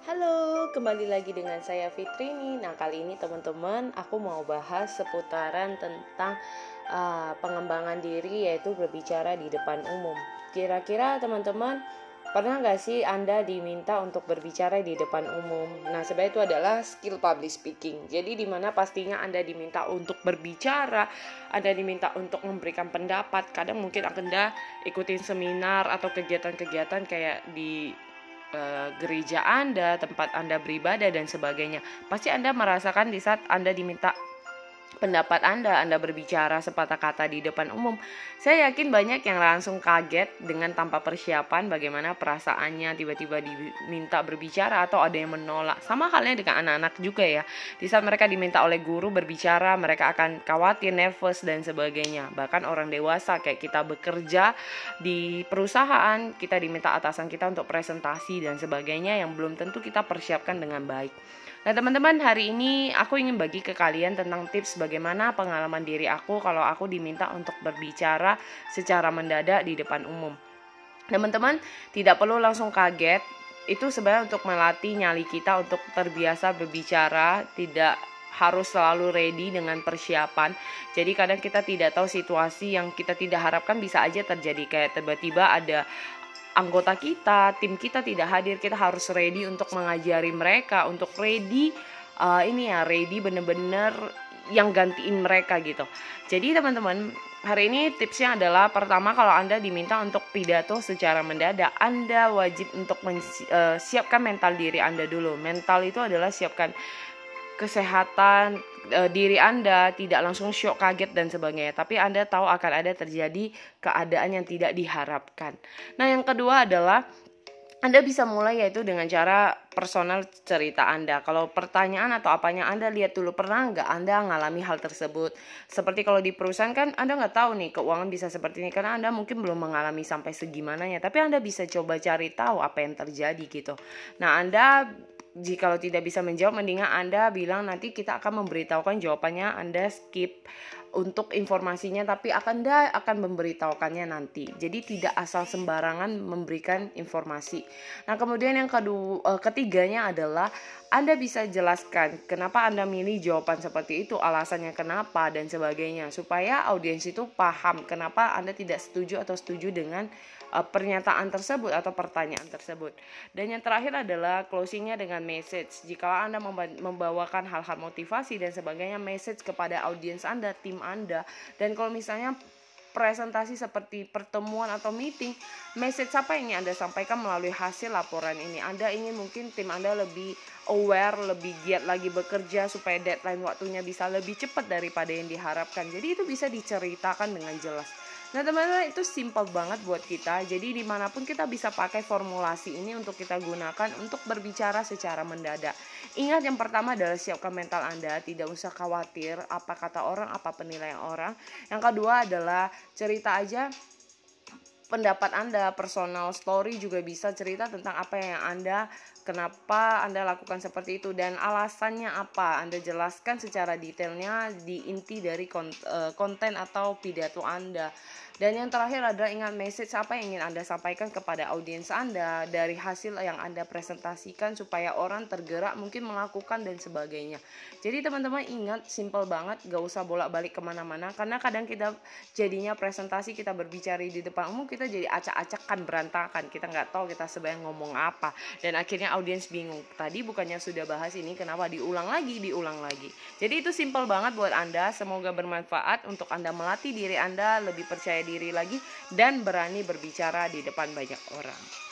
Halo, kembali lagi dengan saya Fitrini. Nah, kali ini teman-teman, aku mau bahas seputaran tentang uh, pengembangan diri yaitu berbicara di depan umum. Kira-kira teman-teman pernah nggak sih Anda diminta untuk berbicara di depan umum? Nah, sebenarnya itu adalah skill public speaking. Jadi di mana pastinya Anda diminta untuk berbicara, Anda diminta untuk memberikan pendapat. Kadang mungkin Anda ikutin seminar atau kegiatan-kegiatan kayak di uh, gereja Anda, tempat Anda beribadah dan sebagainya. Pasti Anda merasakan di saat Anda diminta pendapat Anda, Anda berbicara sepatah kata di depan umum. Saya yakin banyak yang langsung kaget dengan tanpa persiapan bagaimana perasaannya tiba-tiba diminta berbicara atau ada yang menolak. Sama halnya dengan anak-anak juga ya. Di saat mereka diminta oleh guru berbicara, mereka akan khawatir, nervous dan sebagainya. Bahkan orang dewasa kayak kita bekerja di perusahaan, kita diminta atasan kita untuk presentasi dan sebagainya yang belum tentu kita persiapkan dengan baik. Nah, teman-teman, hari ini aku ingin bagi ke kalian tentang tips bagaimana pengalaman diri aku kalau aku diminta untuk berbicara secara mendadak di depan umum. Teman-teman, tidak perlu langsung kaget. Itu sebenarnya untuk melatih nyali kita untuk terbiasa berbicara, tidak harus selalu ready dengan persiapan. Jadi kadang kita tidak tahu situasi yang kita tidak harapkan bisa aja terjadi kayak tiba-tiba ada anggota kita, tim kita tidak hadir, kita harus ready untuk mengajari mereka, untuk ready uh, ini ya, ready bener-bener yang gantiin mereka gitu. Jadi teman-teman, hari ini tipsnya adalah pertama kalau Anda diminta untuk pidato secara mendadak, Anda wajib untuk uh, siapkan mental diri Anda dulu. Mental itu adalah siapkan kesehatan e, diri Anda tidak langsung shock, kaget dan sebagainya, tapi Anda tahu akan ada terjadi keadaan yang tidak diharapkan. Nah, yang kedua adalah anda bisa mulai yaitu dengan cara personal cerita Anda. Kalau pertanyaan atau apanya Anda lihat dulu pernah nggak Anda ngalami hal tersebut. Seperti kalau di perusahaan kan Anda nggak tahu nih keuangan bisa seperti ini karena Anda mungkin belum mengalami sampai segimananya. Tapi Anda bisa coba cari tahu apa yang terjadi gitu. Nah Anda jika tidak bisa menjawab mendingan Anda bilang nanti kita akan memberitahukan jawabannya Anda skip untuk informasinya tapi akan Anda akan memberitahukannya nanti. Jadi tidak asal sembarangan memberikan informasi. Nah, kemudian yang kedua eh, ketiganya adalah Anda bisa jelaskan kenapa Anda milih jawaban seperti itu, alasannya kenapa dan sebagainya supaya audiens itu paham kenapa Anda tidak setuju atau setuju dengan uh, pernyataan tersebut atau pertanyaan tersebut. Dan yang terakhir adalah closingnya dengan message. Jika Anda membawakan hal-hal motivasi dan sebagainya, message kepada audiens Anda, tim Anda. Dan kalau misalnya presentasi seperti pertemuan atau meeting, message apa yang ingin Anda sampaikan melalui hasil laporan ini? Anda ingin mungkin tim Anda lebih aware, lebih giat lagi bekerja supaya deadline waktunya bisa lebih cepat daripada yang diharapkan. Jadi itu bisa diceritakan dengan jelas. Nah teman-teman itu simple banget buat kita. Jadi di mana pun kita bisa pakai formulasi ini untuk kita gunakan untuk berbicara secara mendadak. Ingat yang pertama adalah siapkan mental Anda. Tidak usah khawatir apa kata orang, apa penilaian orang. Yang kedua adalah cerita aja pendapat Anda, personal story juga bisa cerita tentang apa yang Anda kenapa Anda lakukan seperti itu dan alasannya apa. Anda jelaskan secara detailnya di inti dari eh, konten atau pidato Anda. Dan yang terakhir adalah ingat message apa yang ingin Anda sampaikan kepada audiens Anda dari hasil yang Anda presentasikan supaya orang tergerak mungkin melakukan dan sebagainya. Jadi teman-teman ingat simple banget gak usah bolak-balik ke mana-mana karena kadang kita jadinya presentasi kita berbicara di depan umum kita jadi acak-acakan berantakan. Kita nggak tahu kita sebenarnya ngomong apa. Dan akhirnya audiens bingung. Tadi bukannya sudah bahas ini kenapa diulang lagi? Diulang lagi. Jadi itu simple banget buat Anda. Semoga bermanfaat untuk Anda melatih diri Anda lebih percaya diri lagi dan berani berbicara di depan banyak orang.